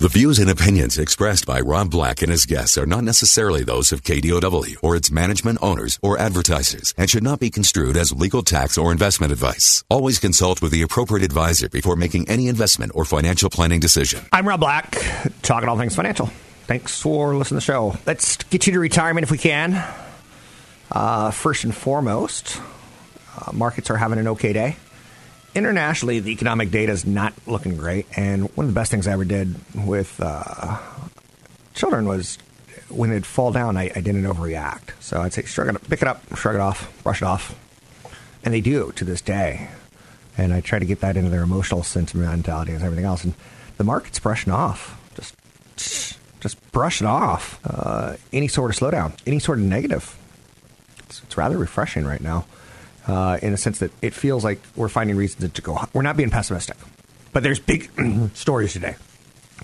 The views and opinions expressed by Rob Black and his guests are not necessarily those of KDOW or its management owners or advertisers and should not be construed as legal tax or investment advice. Always consult with the appropriate advisor before making any investment or financial planning decision. I'm Rob Black, talking all things financial. Thanks for listening to the show. Let's get you to retirement if we can. Uh, first and foremost, uh, markets are having an okay day internationally, the economic data is not looking great. And one of the best things I ever did with uh, children was when they'd fall down, I, I, didn't overreact. So I'd say, shrug it, pick it up, shrug it off, brush it off. And they do to this day. And I try to get that into their emotional sentimentality and everything else. And the market's brushing off. Just, just brush it off. Uh, any sort of slowdown, any sort of negative. It's, it's rather refreshing right now uh, in a sense that it feels like we're finding reasons to go. We're not being pessimistic, but there's big stories today.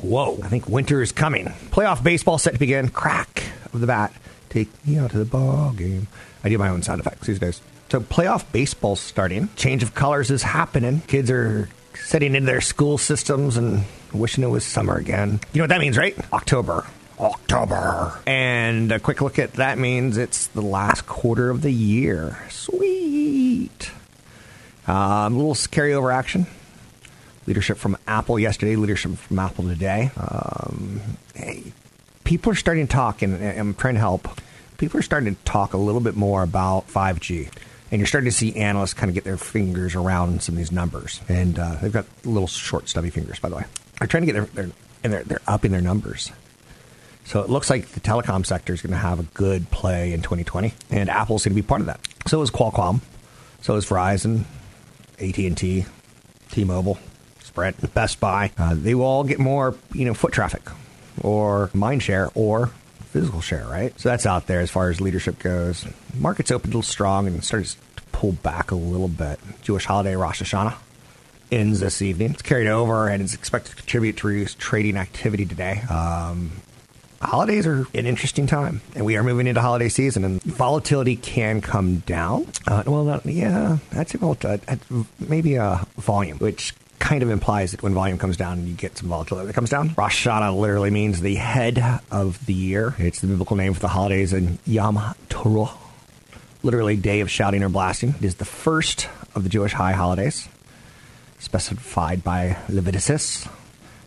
Whoa! I think winter is coming. Playoff baseball set to begin. Crack of the bat. Take me out to the ball game. I do my own sound effects these days. So playoff baseball's starting. Change of colors is happening. Kids are setting into their school systems and wishing it was summer again. You know what that means, right? October. October. And a quick look at that means it's the last quarter of the year. Sweet. Um, little carryover action. Leadership from Apple yesterday, leadership from Apple today. Um, hey, people are starting to talk, and I'm trying to help. People are starting to talk a little bit more about 5G. And you're starting to see analysts kind of get their fingers around some of these numbers. And uh, they've got little short, stubby fingers, by the way. They're trying to get their, their and they're, they're upping their numbers. So it looks like the telecom sector is going to have a good play in 2020, and Apple's going to be part of that. So is Qualcomm, so is Verizon, AT&T, T-Mobile, Sprint, Best Buy. Uh, they will all get more, you know, foot traffic, or mind share, or physical share, right? So that's out there as far as leadership goes. Market's opened a little strong and starts to pull back a little bit. Jewish holiday Rosh Hashanah ends this evening. It's carried over and is expected to contribute to reduced trading activity today. Um, holidays are an interesting time, and we are moving into holiday season, and volatility can come down. Uh, well, not, yeah, I'd say uh, maybe a volume, which kind of implies that when volume comes down, you get some volatility that comes down. Rosh Hashanah literally means the head of the year. It's the biblical name for the holidays, and Yom Teruah, literally day of shouting or blasting. It is the first of the Jewish high holidays, specified by Leviticus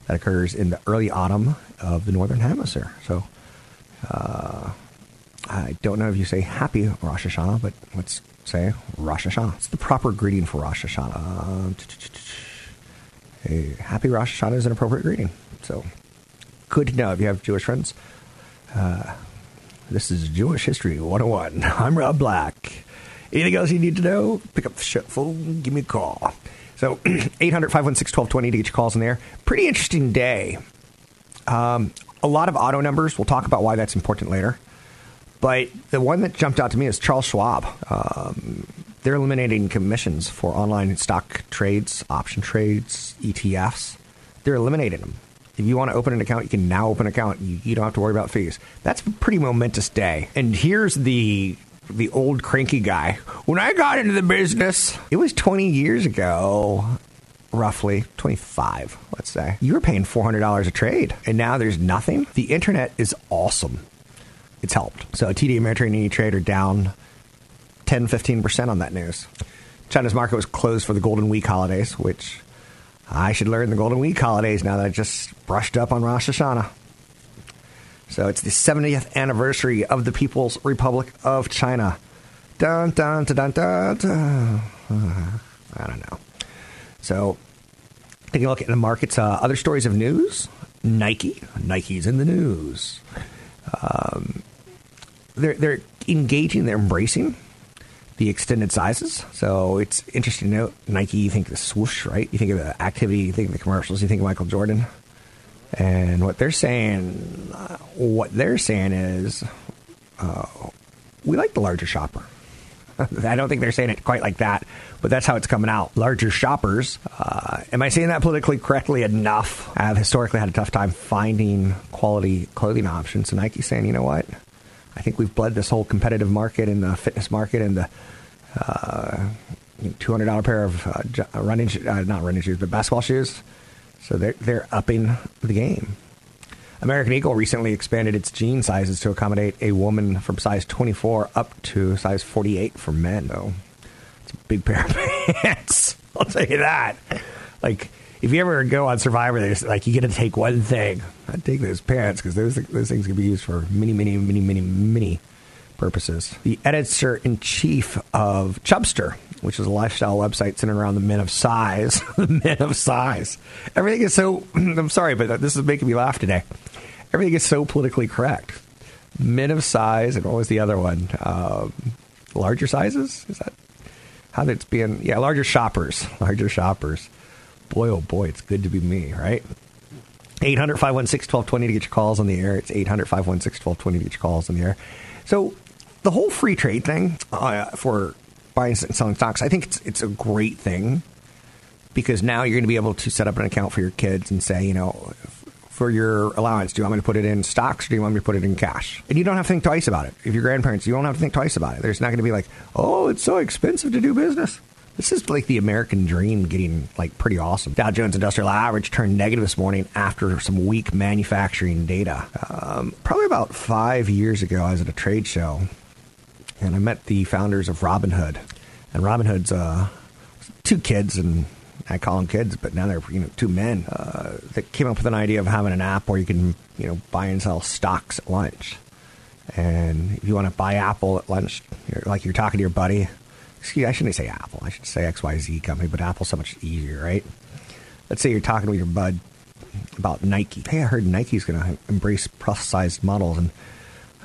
that occurs in the early autumn of the northern hemisphere. So uh, I don't know if you say happy Rosh Hashanah, but let's say Rosh Hashanah. It's the proper greeting for Rosh Hashanah. Happy Rosh Hashanah is an appropriate greeting. So good to know if you have Jewish friends. Uh, this is Jewish History 101. I'm Rob Black. Anything else you need to know? Pick up the phone, give me a call. So 800 516 1220 to get your calls in there. Pretty interesting day. Um, a lot of auto numbers. We'll talk about why that's important later. But the one that jumped out to me is Charles Schwab. Um, they're eliminating commissions for online stock trades, option trades, ETFs. They're eliminating them. If you want to open an account, you can now open an account. You, you don't have to worry about fees. That's a pretty momentous day. And here's the the old cranky guy. When I got into the business, it was 20 years ago, roughly 25, let's say. You were paying $400 a trade, and now there's nothing. The internet is awesome. It's helped. So TD Ameritrade and E-Trade are down 10, 15% on that news. China's market was closed for the Golden Week holidays, which I should learn the Golden Week holidays now that I just brushed up on Rosh Hashanah. So it's the 70th anniversary of the People's Republic of China. Dun, dun, dun, dun, dun. I don't know. So taking a look at the markets, uh, other stories of news. Nike. Nike's in the news. Um, they're, they're engaging, they're embracing the extended sizes. So it's interesting to note Nike, you think the swoosh, right? You think of the activity, you think of the commercials, you think of Michael Jordan. And what they're saying, what they're saying is, uh, we like the larger shopper. I don't think they're saying it quite like that, but that's how it's coming out. Larger shoppers. Uh, am I saying that politically correctly enough? I've historically had a tough time finding quality clothing options. So Nike's saying, you know what? I think we've bled this whole competitive market and the fitness market and the uh, $200 pair of uh, running, uh, not running shoes, but basketball shoes. So they're, they're upping the game. American Eagle recently expanded its jean sizes to accommodate a woman from size 24 up to size 48 for men. Though it's a big pair of pants. I'll tell you that. Like if you ever go on Survivor, there's like you get to take one thing. I take those pants because those those things can be used for many, many, many, many, many purposes. The editor in chief of Chubstr, which is a lifestyle website centered around the men of size. the men of size. Everything is so. I'm sorry, but this is making me laugh today. Everything is so politically correct. Men of size, and what was the other one? Um, larger sizes? Is that how that's being? Yeah, larger shoppers. Larger shoppers. Boy, oh boy, it's good to be me, right? 800 516 1220 to get your calls on the air. It's 800 516 1220 to get your calls on the air. So, the whole free trade thing uh, for buying and selling stocks, I think it's, it's a great thing because now you're going to be able to set up an account for your kids and say, you know, for your allowance, do you want me to put it in stocks or do you want me to put it in cash? And you don't have to think twice about it. If your grandparents, you don't have to think twice about it. There's not going to be like, oh, it's so expensive to do business. This is like the American dream getting like pretty awesome. Dow Jones Industrial Average turned negative this morning after some weak manufacturing data. Um, probably about five years ago, I was at a trade show and I met the founders of Robinhood. And Robinhood's uh, two kids, and I call them kids, but now they're you know two men uh, that came up with an idea of having an app where you can you know buy and sell stocks at lunch. And if you want to buy Apple at lunch, you're, like you're talking to your buddy. Excuse, me, I shouldn't say Apple. I should say X Y Z company, but Apple's so much easier, right? Let's say you're talking with your bud about Nike. Hey, I heard Nike's going to embrace plus sized models and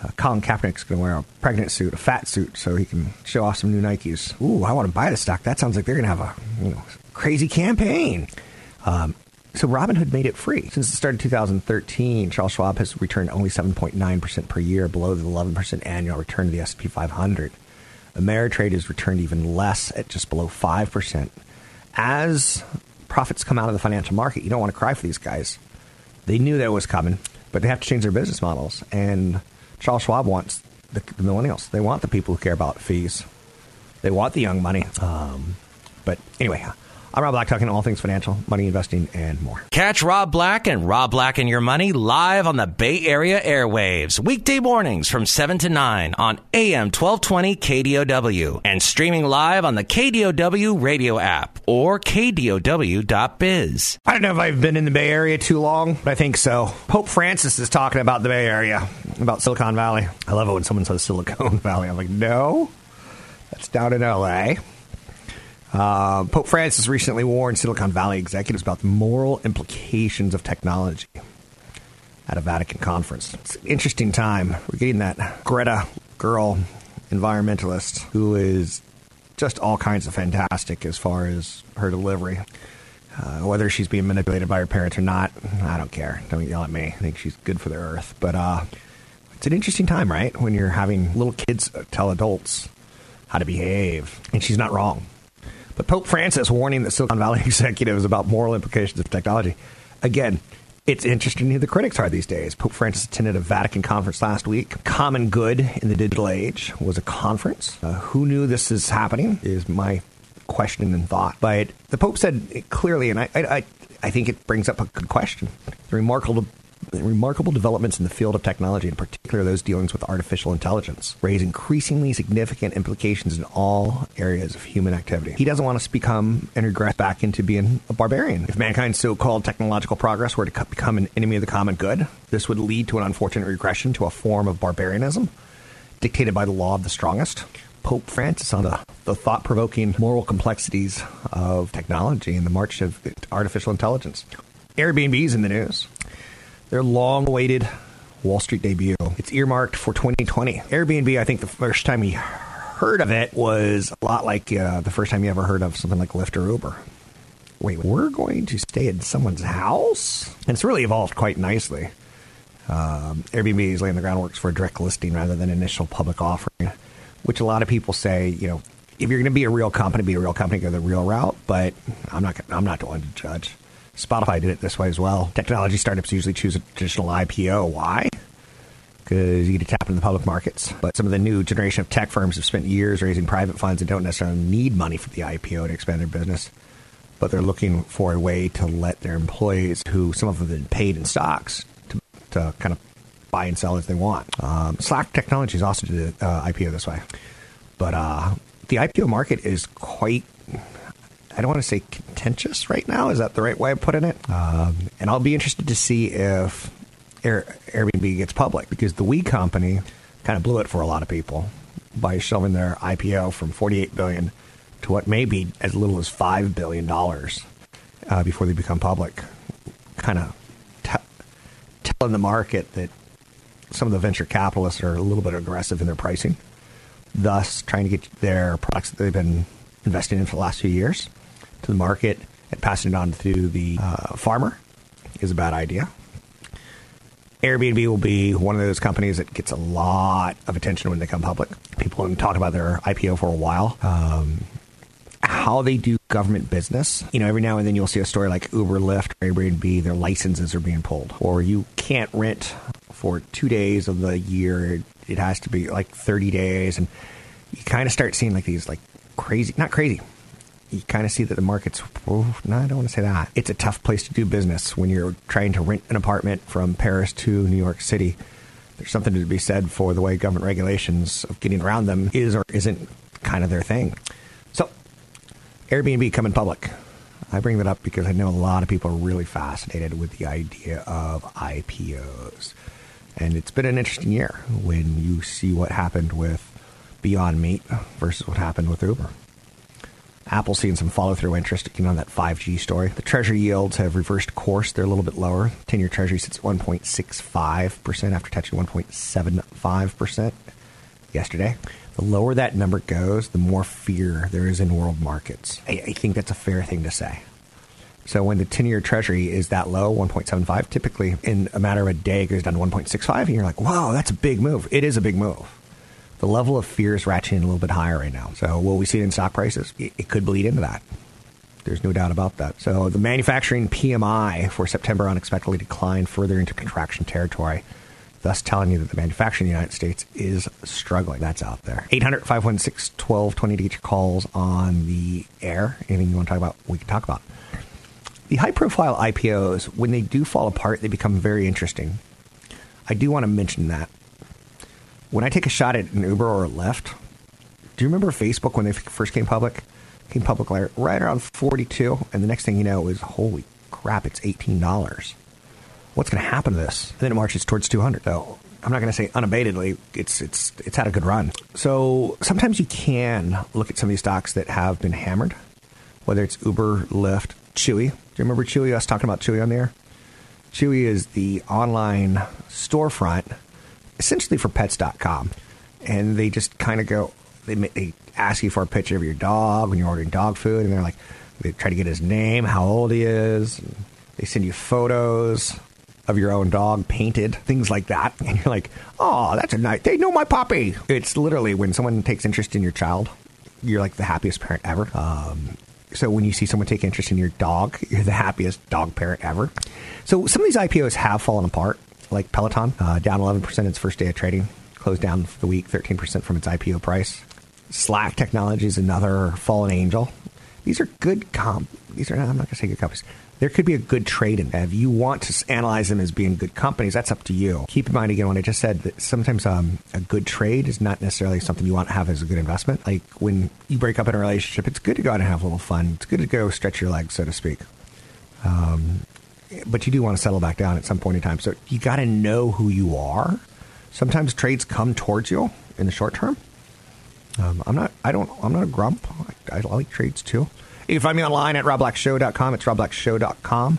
uh, Colin Kaepernick's going to wear a pregnant suit, a fat suit, so he can show off some new Nikes. Ooh, I want to buy the stock. That sounds like they're going to have a you know crazy campaign. Um, so Robinhood made it free. Since it started in 2013, Charles Schwab has returned only 7.9% per year, below the 11% annual return to the S&P 500. Ameritrade has returned even less at just below 5%. As profits come out of the financial market, you don't want to cry for these guys. They knew that was coming, but they have to change their business models. And Charles Schwab wants the, the millennials. They want the people who care about fees. They want the young money. Um, but anyway, I'm Rob Black, talking all things financial, money, investing, and more. Catch Rob Black and Rob Black and Your Money live on the Bay Area airwaves, weekday mornings from 7 to 9 on AM 1220 KDOW and streaming live on the KDOW radio app or KDOW.biz. I don't know if I've been in the Bay Area too long, but I think so. Pope Francis is talking about the Bay Area, about Silicon Valley. I love it when someone says Silicon Valley. I'm like, no, that's down in LA. Uh, Pope Francis recently warned Silicon Valley executives about the moral implications of technology at a Vatican conference. It's an interesting time. We're getting that Greta girl environmentalist who is just all kinds of fantastic as far as her delivery. Uh, whether she's being manipulated by her parents or not, I don't care. Don't yell at me. I think she's good for the earth. But uh, it's an interesting time, right? When you're having little kids tell adults how to behave. And she's not wrong. But Pope Francis warning the Silicon Valley executives about moral implications of technology. Again, it's interesting who the critics are these days. Pope Francis attended a Vatican conference last week. Common Good in the Digital Age was a conference. Uh, who knew this is happening is my question and thought. But the Pope said clearly, and I, I, I think it brings up a good question. The remarkable remarkable developments in the field of technology, in particular those dealings with artificial intelligence, raise increasingly significant implications in all areas of human activity. He doesn't want us to become and regress back into being a barbarian. If mankind's so called technological progress were to become an enemy of the common good, this would lead to an unfortunate regression to a form of barbarianism dictated by the law of the strongest. Pope Francis on the, the thought provoking moral complexities of technology and the march of artificial intelligence. Airbnb's in the news their long awaited Wall Street debut. It's earmarked for 2020. Airbnb, I think the first time we heard of it was a lot like uh, the first time you ever heard of something like Lyft or Uber. wait, we're going to stay in someone's house? And it's really evolved quite nicely. Um, Airbnb is laying the groundwork for a direct listing rather than initial public offering, which a lot of people say, you know, if you're going to be a real company, be a real company, go the real route. But I'm not. I'm not the one to judge. Spotify did it this way as well. Technology startups usually choose a traditional IPO. Why? Because you get to tap into the public markets. But some of the new generation of tech firms have spent years raising private funds and don't necessarily need money from the IPO to expand their business. But they're looking for a way to let their employees, who some of them have been paid in stocks, to, to kind of buy and sell as they want. Um, Slack Technologies also did uh, IPO this way. But uh, the IPO market is quite I don't want to say contentious right now. Is that the right way of putting it? Um, and I'll be interested to see if Air, Airbnb gets public because the We company kind of blew it for a lot of people by shelving their IPO from 48 billion to what may be as little as five billion dollars uh, before they become public. Kind of t- telling the market that some of the venture capitalists are a little bit aggressive in their pricing thus trying to get their products that they've been investing in for the last few years to the market and passing it on to the uh, farmer is a bad idea. Airbnb will be one of those companies that gets a lot of attention when they come public. People have talked about their IPO for a while. Um, how they do government business. You know, every now and then you'll see a story like Uber, Lyft, Airbnb, their licenses are being pulled, or you can't rent for two days of the year it has to be like 30 days, and you kind of start seeing like these like crazy, not crazy. You kind of see that the market's. Oh, no, I don't want to say that. It's a tough place to do business when you're trying to rent an apartment from Paris to New York City. There's something to be said for the way government regulations of getting around them is or isn't kind of their thing. So, Airbnb coming public. I bring that up because I know a lot of people are really fascinated with the idea of IPOs. And it's been an interesting year when you see what happened with Beyond Meat versus what happened with Uber. Apple's seeing some follow through interest you know that 5G story. The treasury yields have reversed course. They're a little bit lower. 10 year treasury sits at 1.65% after touching 1.75% yesterday. The lower that number goes, the more fear there is in world markets. I, I think that's a fair thing to say. So when the 10 year treasury is that low, 1.75, typically in a matter of a day it goes down to 1.65, and you're like, wow, that's a big move. It is a big move. The level of fear is ratcheting a little bit higher right now. So will we see in stock prices? It, it could bleed into that. There's no doubt about that. So the manufacturing PMI for September unexpectedly declined further into contraction territory thus telling you that the manufacturing in the United States is struggling. That's out there. 800 516 1220 to get your calls on the air. Anything you want to talk about, we can talk about the high profile IPOs, when they do fall apart, they become very interesting. I do want to mention that. When I take a shot at an Uber or a Lyft, do you remember Facebook when they first came public? Came public right around 42, and the next thing you know is holy crap, it's $18. What's going to happen to this? And then it marches towards 200. So I'm not going to say unabatedly. It's it's it's had a good run. So sometimes you can look at some of these stocks that have been hammered, whether it's Uber, Lyft, Chewy. Do you remember Chewy? Was talking about Chewy on there. Chewy is the online storefront, essentially for pets.com. And they just kind of go, they, they ask you for a picture of your dog when you're ordering dog food. And they're like, they try to get his name, how old he is. They send you photos of your own dog painted, things like that. And you're like, oh, that's a nice, they know my puppy. It's literally when someone takes interest in your child, you're like the happiest parent ever. Um, so when you see someone take interest in your dog, you're the happiest dog parent ever. So some of these IPOs have fallen apart, like Peloton, uh, down 11% its first day of trading, closed down the week 13% from its IPO price. Slack Technology is another fallen angel. These are good comp. These are I'm not going to say good companies there could be a good trade in If you want to analyze them as being good companies, that's up to you. Keep in mind again what I just said that sometimes um, a good trade is not necessarily something you want to have as a good investment. Like when you break up in a relationship, it's good to go out and have a little fun. It's good to go stretch your legs, so to speak. Um, but you do want to settle back down at some point in time. So you got to know who you are. Sometimes trades come towards you in the short term. Um, I'm not. I don't. I'm not a grump. I, I like trades too. You can find me online at robblackshow.com. It's robblackshow.com.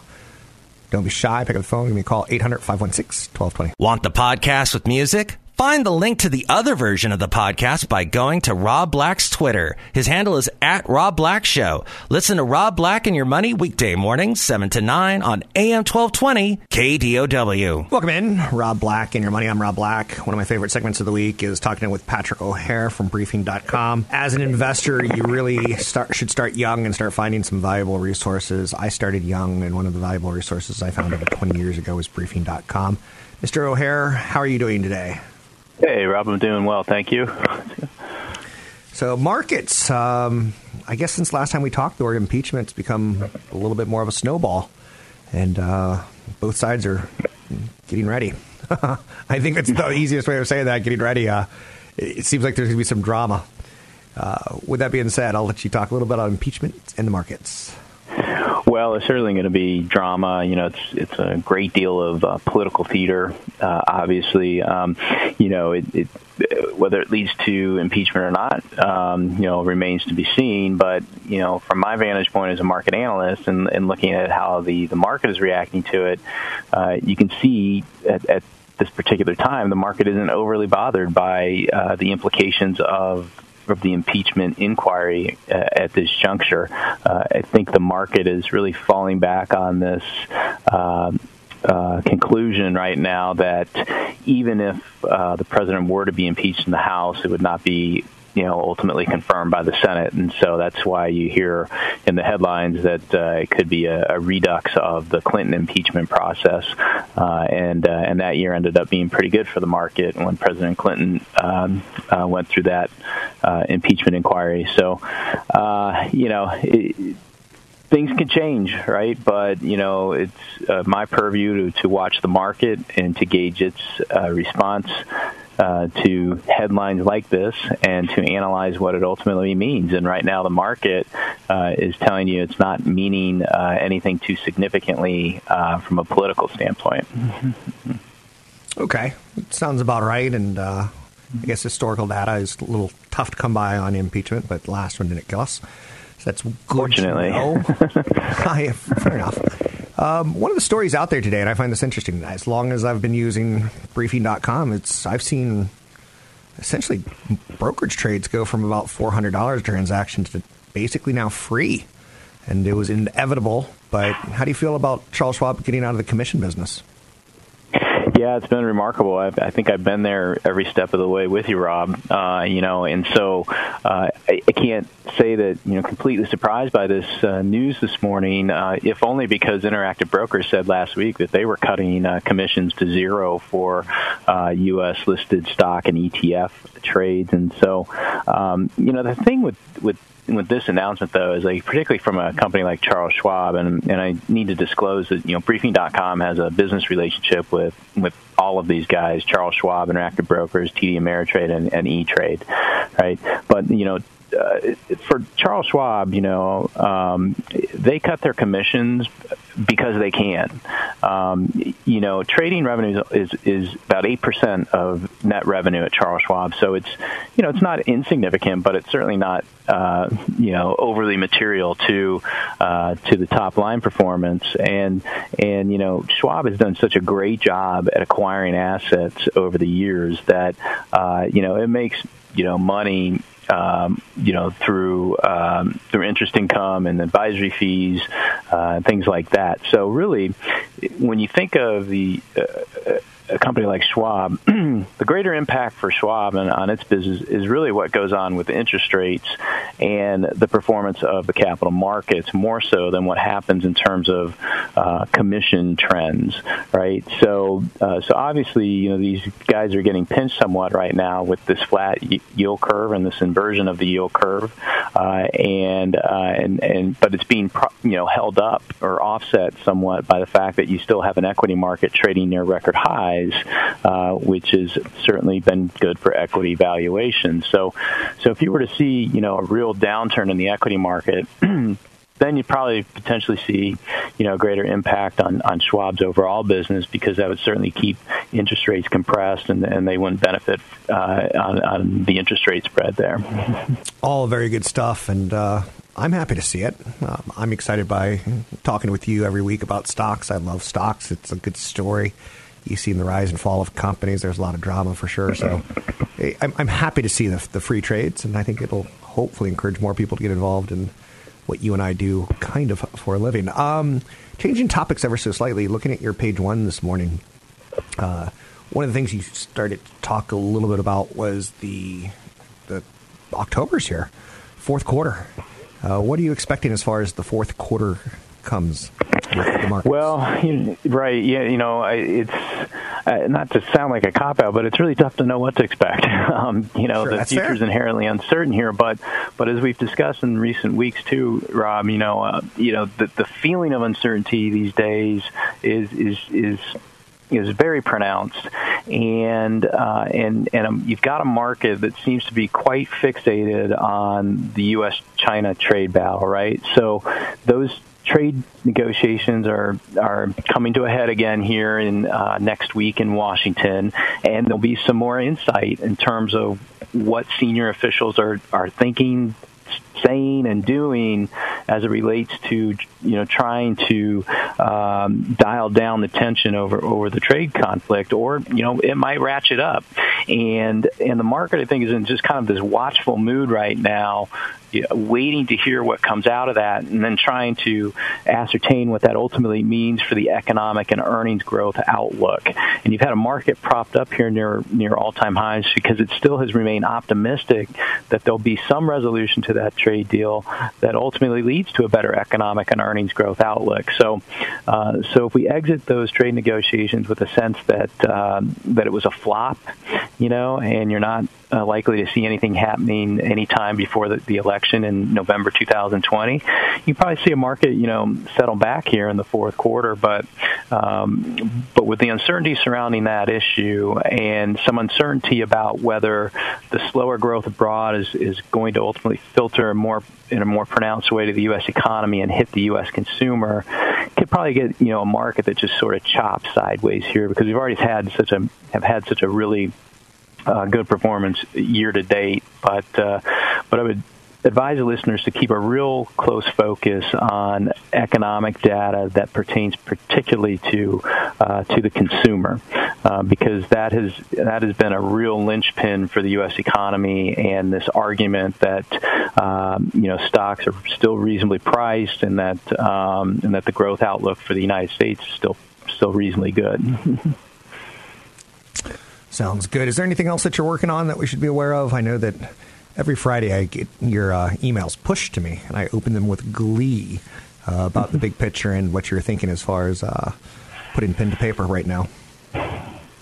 Don't be shy. Pick up the phone. Give me a call, 800 516 1220. Want the podcast with music? Find the link to the other version of the podcast by going to Rob Black's Twitter. His handle is at Rob Black Show. Listen to Rob Black and Your Money weekday mornings, 7 to 9 on AM 1220 KDOW. Welcome in, Rob Black and Your Money. I'm Rob Black. One of my favorite segments of the week is talking with Patrick O'Hare from Briefing.com. As an investor, you really start, should start young and start finding some valuable resources. I started young, and one of the valuable resources I found over 20 years ago was Briefing.com. Mr. O'Hare, how are you doing today? Hey, Rob, I'm doing well. Thank you. So, markets, um, I guess since last time we talked, the word impeachment's become a little bit more of a snowball, and uh, both sides are getting ready. I think that's the easiest way of saying that, getting ready. Uh, it seems like there's going to be some drama. Uh, with that being said, I'll let you talk a little bit on impeachment and the markets. Well, there's certainly going to be drama. You know, it's it's a great deal of uh, political theater. Uh, obviously, um, you know, it, it, whether it leads to impeachment or not, um, you know, remains to be seen. But you know, from my vantage point as a market analyst and, and looking at how the the market is reacting to it, uh, you can see at, at this particular time, the market isn't overly bothered by uh, the implications of of the impeachment inquiry uh, at this juncture. Uh, I think the market is really falling back on this. Um, uh, conclusion right now that even if uh, the president were to be impeached in the House, it would not be you know ultimately confirmed by the Senate, and so that's why you hear in the headlines that uh, it could be a, a, redux of the Clinton impeachment process, uh, and uh, and that year ended up being pretty good for the market when President Clinton um, uh, went through that uh, impeachment inquiry. So uh, you know. It, things can change, right? But you know, it's uh, my purview to, to watch the market and to gauge its uh, response uh, to headlines like this and to analyze what it ultimately means. And right now, the market uh, is telling you it's not meaning uh, anything too significantly uh, from a political standpoint. Okay, it sounds about right. And uh, I guess historical data is a little tough to come by on impeachment, but the last one didn't kill us. So that's good. Fortunately. yeah, fair enough. Um, one of the stories out there today, and I find this interesting. As long as I've been using Briefing.com, it's I've seen essentially brokerage trades go from about four hundred dollars transactions to basically now free, and it was inevitable. But how do you feel about Charles Schwab getting out of the commission business? Yeah, it's been remarkable. I've, I think I've been there every step of the way with you, Rob. Uh, you know, and so uh, I, I can't say that you know completely surprised by this uh, news this morning, uh, if only because Interactive Brokers said last week that they were cutting uh, commissions to zero for uh, U.S. listed stock and ETF trades, and so um, you know the thing with with with this announcement though is like particularly from a company like Charles Schwab and and I need to disclose that you know briefing.com has a business relationship with with all of these guys Charles Schwab Interactive Brokers TD Ameritrade and, and E-Trade right but you know uh, for Charles Schwab, you know, um, they cut their commissions because they can. Um, you know, trading revenue is is about eight percent of net revenue at Charles Schwab, so it's you know it's not insignificant, but it's certainly not uh, you know overly material to uh, to the top line performance. And and you know Schwab has done such a great job at acquiring assets over the years that uh, you know it makes you know money um, you know, through um, through interest income and advisory fees, uh, things like that. So really, when you think of the uh, a company like Schwab, the greater impact for Schwab and on its business is really what goes on with interest rates and the performance of the capital markets more so than what happens in terms of uh, commission trends, right? So, uh, so obviously, you know, these guys are getting pinched somewhat right now with this flat yield curve and this inversion of the yield curve, uh, and uh, and and but it's being you know held up or offset somewhat by the fact that you still have an equity market trading near record uh, which has certainly been good for equity valuation. So, so if you were to see, you know, a real downturn in the equity market. then you'd probably potentially see, you know, greater impact on, on Schwab's overall business because that would certainly keep interest rates compressed and, and they wouldn't benefit uh, on, on, the interest rate spread there. All very good stuff, and uh, I'm happy to see it. Um, I'm excited by talking with you every week about stocks. I love stocks. It's a good story you've seen the rise and fall of companies. There's a lot of drama for sure. So I'm, I'm happy to see the, the free trades, and I think it'll hopefully encourage more people to get involved in what you and I do kind of for a living. Um, changing topics ever so slightly, looking at your page one this morning, uh, one of the things you started to talk a little bit about was the the October's here, fourth quarter. Uh, what are you expecting as far as the fourth quarter comes? Well, right, yeah, you know, it's uh, not to sound like a cop out, but it's really tough to know what to expect. um, you know, sure, the future is inherently uncertain here, but but as we've discussed in recent weeks too, Rob, you know, uh, you know, the the feeling of uncertainty these days is is is is very pronounced, and uh, and and um, you've got a market that seems to be quite fixated on the U.S.-China trade battle, right? So those trade negotiations are are coming to a head again here in uh, next week in Washington, and there'll be some more insight in terms of what senior officials are are thinking saying and doing as it relates to you know trying to um, dial down the tension over over the trade conflict, or you know it might ratchet up, and and the market I think is in just kind of this watchful mood right now, waiting to hear what comes out of that, and then trying to ascertain what that ultimately means for the economic and earnings growth outlook. And you've had a market propped up here near near all time highs because it still has remained optimistic that there'll be some resolution to that trade deal that ultimately leads to a better economic and earnings growth outlook. So, uh, so if we exit those trade negotiations with a sense that um, that it was a flop, you know, and you're not uh, likely to see anything happening anytime before the, the election in November 2020. You probably see a market, you know, settle back here in the fourth quarter, but um, but with the uncertainty surrounding that issue and some uncertainty about whether the slower growth abroad is is going to ultimately filter more in a more pronounced way to the U.S. economy and hit the U.S. consumer, could probably get you know a market that just sort of chops sideways here because we've already had such a have had such a really uh, good performance year to date. But uh, but I would advise listeners to keep a real close focus on economic data that pertains particularly to uh, to the consumer, uh, because that has that has been a real linchpin for the U.S. economy and this argument that um, you know stocks are still reasonably priced and that um, and that the growth outlook for the United States is still still reasonably good. Sounds good. Is there anything else that you're working on that we should be aware of? I know that every Friday I get your uh, emails pushed to me, and I open them with glee uh, about the big picture and what you're thinking as far as uh, putting pen to paper right now.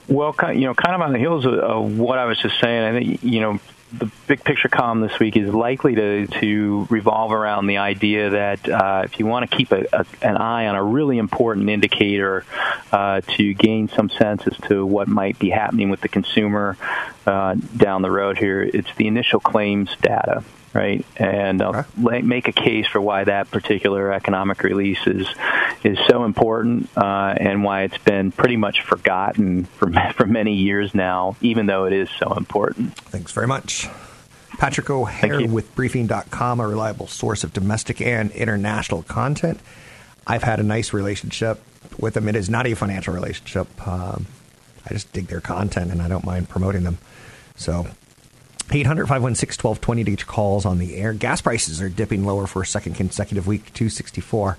Well, you know, kind of on the heels of, of what I was just saying, I think you know the big picture column this week is likely to, to revolve around the idea that uh, if you want to keep a, a, an eye on a really important indicator uh, to gain some sense as to what might be happening with the consumer uh, down the road here, it's the initial claims data right? And I'll okay. make a case for why that particular economic release is is so important uh, and why it's been pretty much forgotten for for many years now, even though it is so important. Thanks very much. Patrick O'Hare with Briefing.com, a reliable source of domestic and international content. I've had a nice relationship with them. It is not a financial relationship. Um, I just dig their content and I don't mind promoting them. So 800 516 1220 to get calls on the air. Gas prices are dipping lower for a second consecutive week, 264.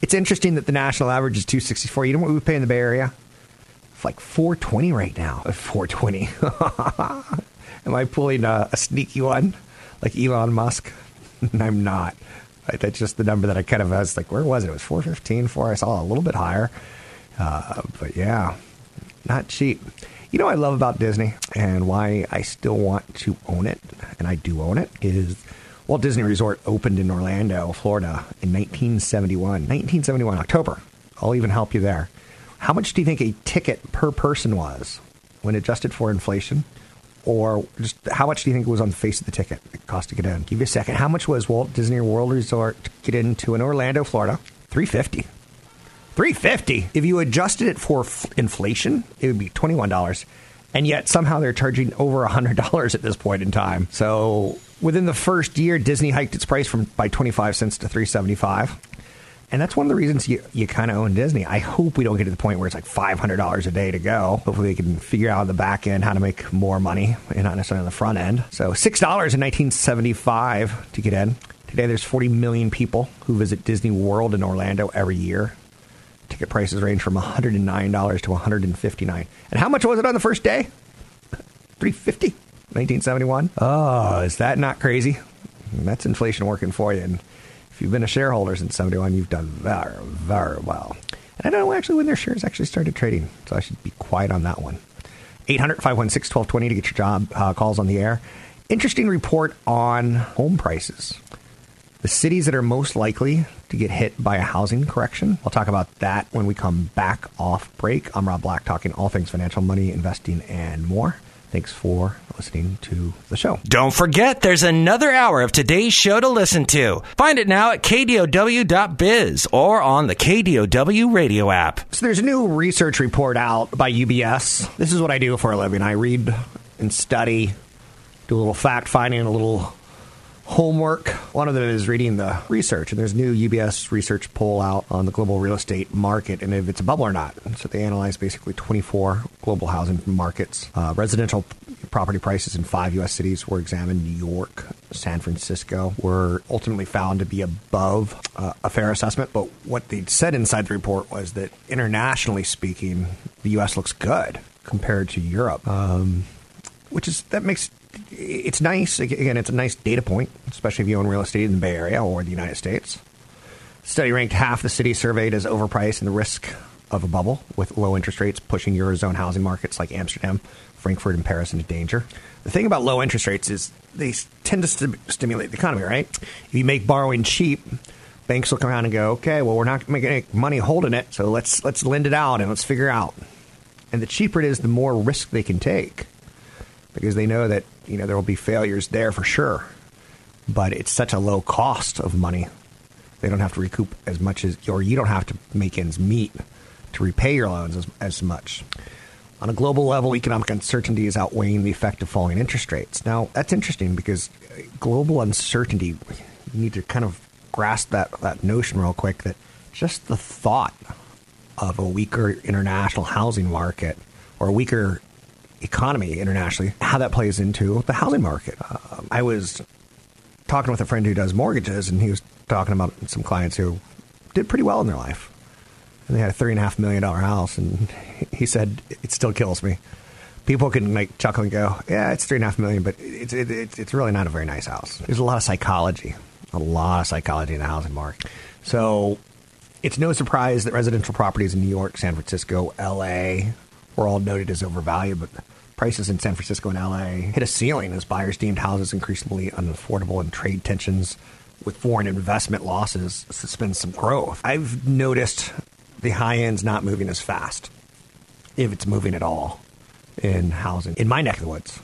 It's interesting that the national average is 264. You know what we pay in the Bay Area? It's like 420 right now. 420. Am I pulling a, a, sneaky one like Elon Musk? I'm not. That's just the number that I kind of was like, where was it? It was 415 for I saw a little bit higher. Uh, but yeah, not cheap. You know what I love about Disney and why I still want to own it, and I do own it, is Walt Disney Resort opened in Orlando, Florida in 1971. 1971, October. I'll even help you there. How much do you think a ticket per person was when adjusted for inflation? Or just how much do you think it was on the face of the ticket it cost to get in? Give you a second. How much was Walt Disney World Resort to get into in Orlando, Florida? 350 350 If you adjusted it for f- inflation, it would be $21. And yet somehow they're charging over $100 at this point in time. So within the first year, Disney hiked its price from by 25 cents to 375 And that's one of the reasons you, you kind of own Disney. I hope we don't get to the point where it's like $500 a day to go. Hopefully, they can figure out on the back end how to make more money and not necessarily on the front end. So, $6 in 1975 to get in. Today, there's 40 million people who visit Disney World in Orlando every year. Ticket prices range from $109 to 159. And how much was it on the first day? 350 1971. Oh, is that not crazy? That's inflation working for you. And if you've been a shareholder since 71, you've done very, very well. And I don't know actually when their shares actually started trading, so I should be quiet on that one. 800 516 1220 to get your job uh, calls on the air. Interesting report on home prices. The cities that are most likely to get hit by a housing correction. I'll talk about that when we come back off break. I'm Rob Black, talking all things financial, money, investing, and more. Thanks for listening to the show. Don't forget, there's another hour of today's show to listen to. Find it now at kdow.biz or on the KDOW radio app. So there's a new research report out by UBS. This is what I do for a living. I read and study, do a little fact finding, a little homework. One of them is reading the research, and there's new UBS research poll out on the global real estate market and if it's a bubble or not. So they analyze basically 24 global housing markets. Uh, residential property prices in five U.S. cities were examined. New York, San Francisco were ultimately found to be above uh, a fair assessment. But what they said inside the report was that internationally speaking, the U.S. looks good compared to Europe. Um, which is that makes it's nice. Again, it's a nice data point, especially if you own real estate in the Bay Area or the United States. Study ranked half the cities surveyed as overpriced and the risk of a bubble, with low interest rates pushing Eurozone housing markets like Amsterdam, Frankfurt, and Paris into danger. The thing about low interest rates is they tend to st- stimulate the economy, right? If you make borrowing cheap, banks will come around and go, okay, well, we're not making any money holding it, so let's, let's lend it out and let's figure out. And the cheaper it is, the more risk they can take because they know that you know there will be failures there for sure. But it's such a low cost of money; they don't have to recoup as much as, or you don't have to make ends meet to repay your loans as, as much. On a global level, economic uncertainty is outweighing the effect of falling interest rates. Now, that's interesting because uh, global uncertainty, you need to kind of grasp that, that notion real quick that just the thought of a weaker international housing market or a weaker economy internationally, how that plays into the housing market. Uh, I was talking with a friend who does mortgages, and he was talking about some clients who did pretty well in their life. And they had a three and a half million dollar house, and he said it still kills me. People can like chuckle and go, "Yeah, it's three and a half million, but it's it, it's it's really not a very nice house." There's a lot of psychology, a lot of psychology in the housing market. So it's no surprise that residential properties in New York, San Francisco, L.A. were all noted as overvalued, but prices in San Francisco and LA hit a ceiling as buyers deemed houses increasingly unaffordable and trade tensions with foreign investment losses suspend some growth. I've noticed the high end's not moving as fast, if it's moving at all, in housing in my neck of the woods.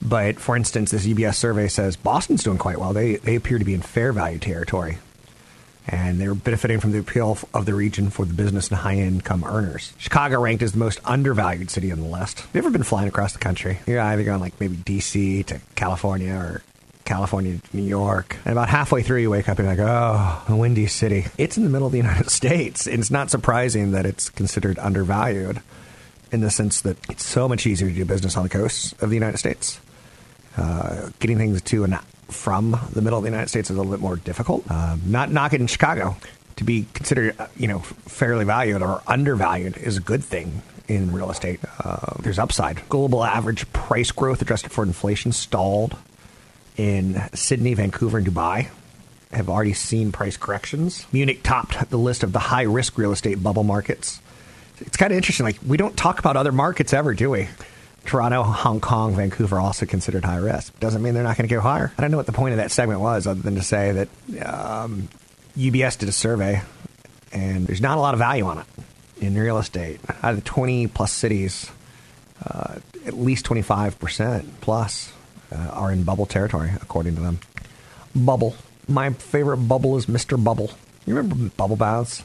But for instance, this UBS survey says Boston's doing quite well. They, they appear to be in fair value territory and they're benefiting from the appeal of the region for the business and high income earners. Chicago ranked as the most undervalued city on the list. Have you ever been flying across the country? You're either going like maybe DC to California or California to New York. And about halfway through, you wake up and you're like, oh, a windy city. It's in the middle of the United States. And it's not surprising that it's considered undervalued in the sense that it's so much easier to do business on the coast of the United States. Uh, getting things to and from the middle of the United States is a little bit more difficult. Uh, not knocking Chicago to be considered, uh, you know, fairly valued or undervalued is a good thing in real estate. Uh, there's upside. Global average price growth adjusted for inflation stalled in Sydney, Vancouver, and Dubai. Have already seen price corrections. Munich topped the list of the high risk real estate bubble markets. It's kind of interesting. Like, we don't talk about other markets ever, do we? Toronto, Hong Kong, Vancouver also considered high risk. Doesn't mean they're not going to go higher. I don't know what the point of that segment was, other than to say that um, UBS did a survey, and there's not a lot of value on it in real estate. Out of the 20 plus cities, uh, at least 25% plus uh, are in bubble territory, according to them. Bubble. My favorite bubble is Mr. Bubble. You remember bubble baths?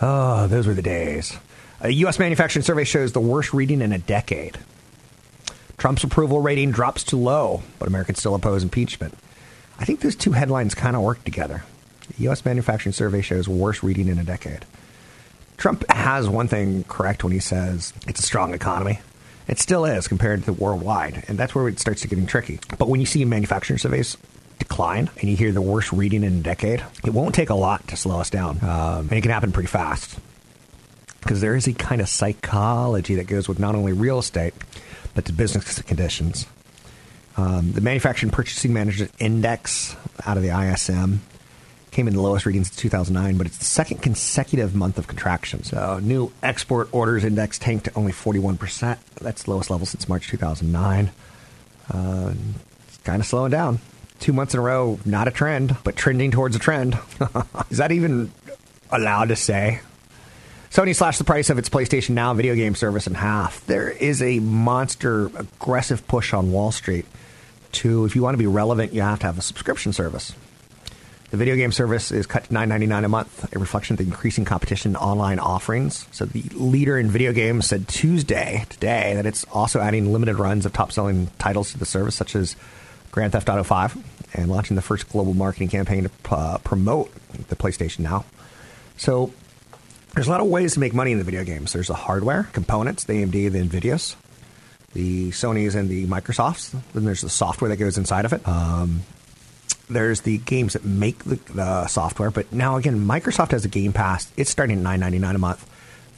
Oh, those were the days. A U.S. manufacturing survey shows the worst reading in a decade. Trump's approval rating drops to low, but Americans still oppose impeachment. I think those two headlines kind of work together. The U.S. Manufacturing Survey shows worst reading in a decade. Trump has one thing correct when he says it's a strong economy. It still is compared to the worldwide, and that's where it starts to getting tricky. But when you see manufacturing surveys decline and you hear the worst reading in a decade, it won't take a lot to slow us down, um, and it can happen pretty fast because there is a kind of psychology that goes with not only real estate but to business conditions. Um, the Manufacturing Purchasing Managers Index out of the ISM came in the lowest readings in 2009, but it's the second consecutive month of contraction. So, new export orders index tanked to only 41%. That's the lowest level since March 2009. Uh, it's kind of slowing down. Two months in a row, not a trend, but trending towards a trend. Is that even allowed to say? Sony slashed the price of its PlayStation Now video game service in half. There is a monster aggressive push on Wall Street to, if you want to be relevant, you have to have a subscription service. The video game service is cut to $9.99 a month, a reflection of the increasing competition in online offerings. So the leader in video games said Tuesday, today, that it's also adding limited runs of top-selling titles to the service, such as Grand Theft Auto 5, and launching the first global marketing campaign to uh, promote the PlayStation Now. So there's a lot of ways to make money in the video games. There's the hardware components, the AMD, the NVIDIAs, the Sony's, and the Microsofts. Then there's the software that goes inside of it. Um, there's the games that make the, the, software, but now again, Microsoft has a Game Pass. It's starting at nine ninety nine a month.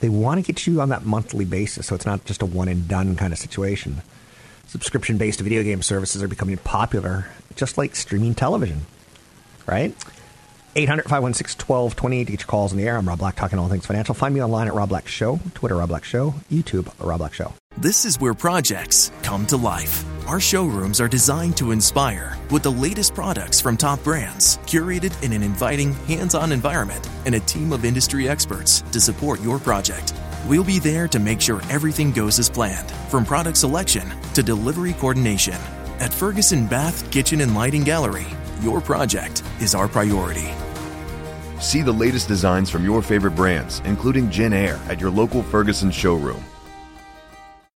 They want to get you on that monthly basis, so it's not just a one and done kind of situation. Subscription based video game services are becoming popular, just like streaming television, right? 800 516 1220 to get your calls in the air. I'm Rob Black, talking all things financial. Find me online at Rob Black Show, Twitter, Rob Black Show, YouTube, Rob Black Show. This is where projects come to life. Our showrooms are designed to inspire with the latest products from top brands, curated in an inviting, hands on environment, and a team of industry experts to support your project. We'll be there to make sure everything goes as planned, from product selection to delivery coordination. At Ferguson Bath, Kitchen, and Lighting Gallery, your project is our priority. See the latest designs from your favorite brands, including JennAir, at your local Ferguson showroom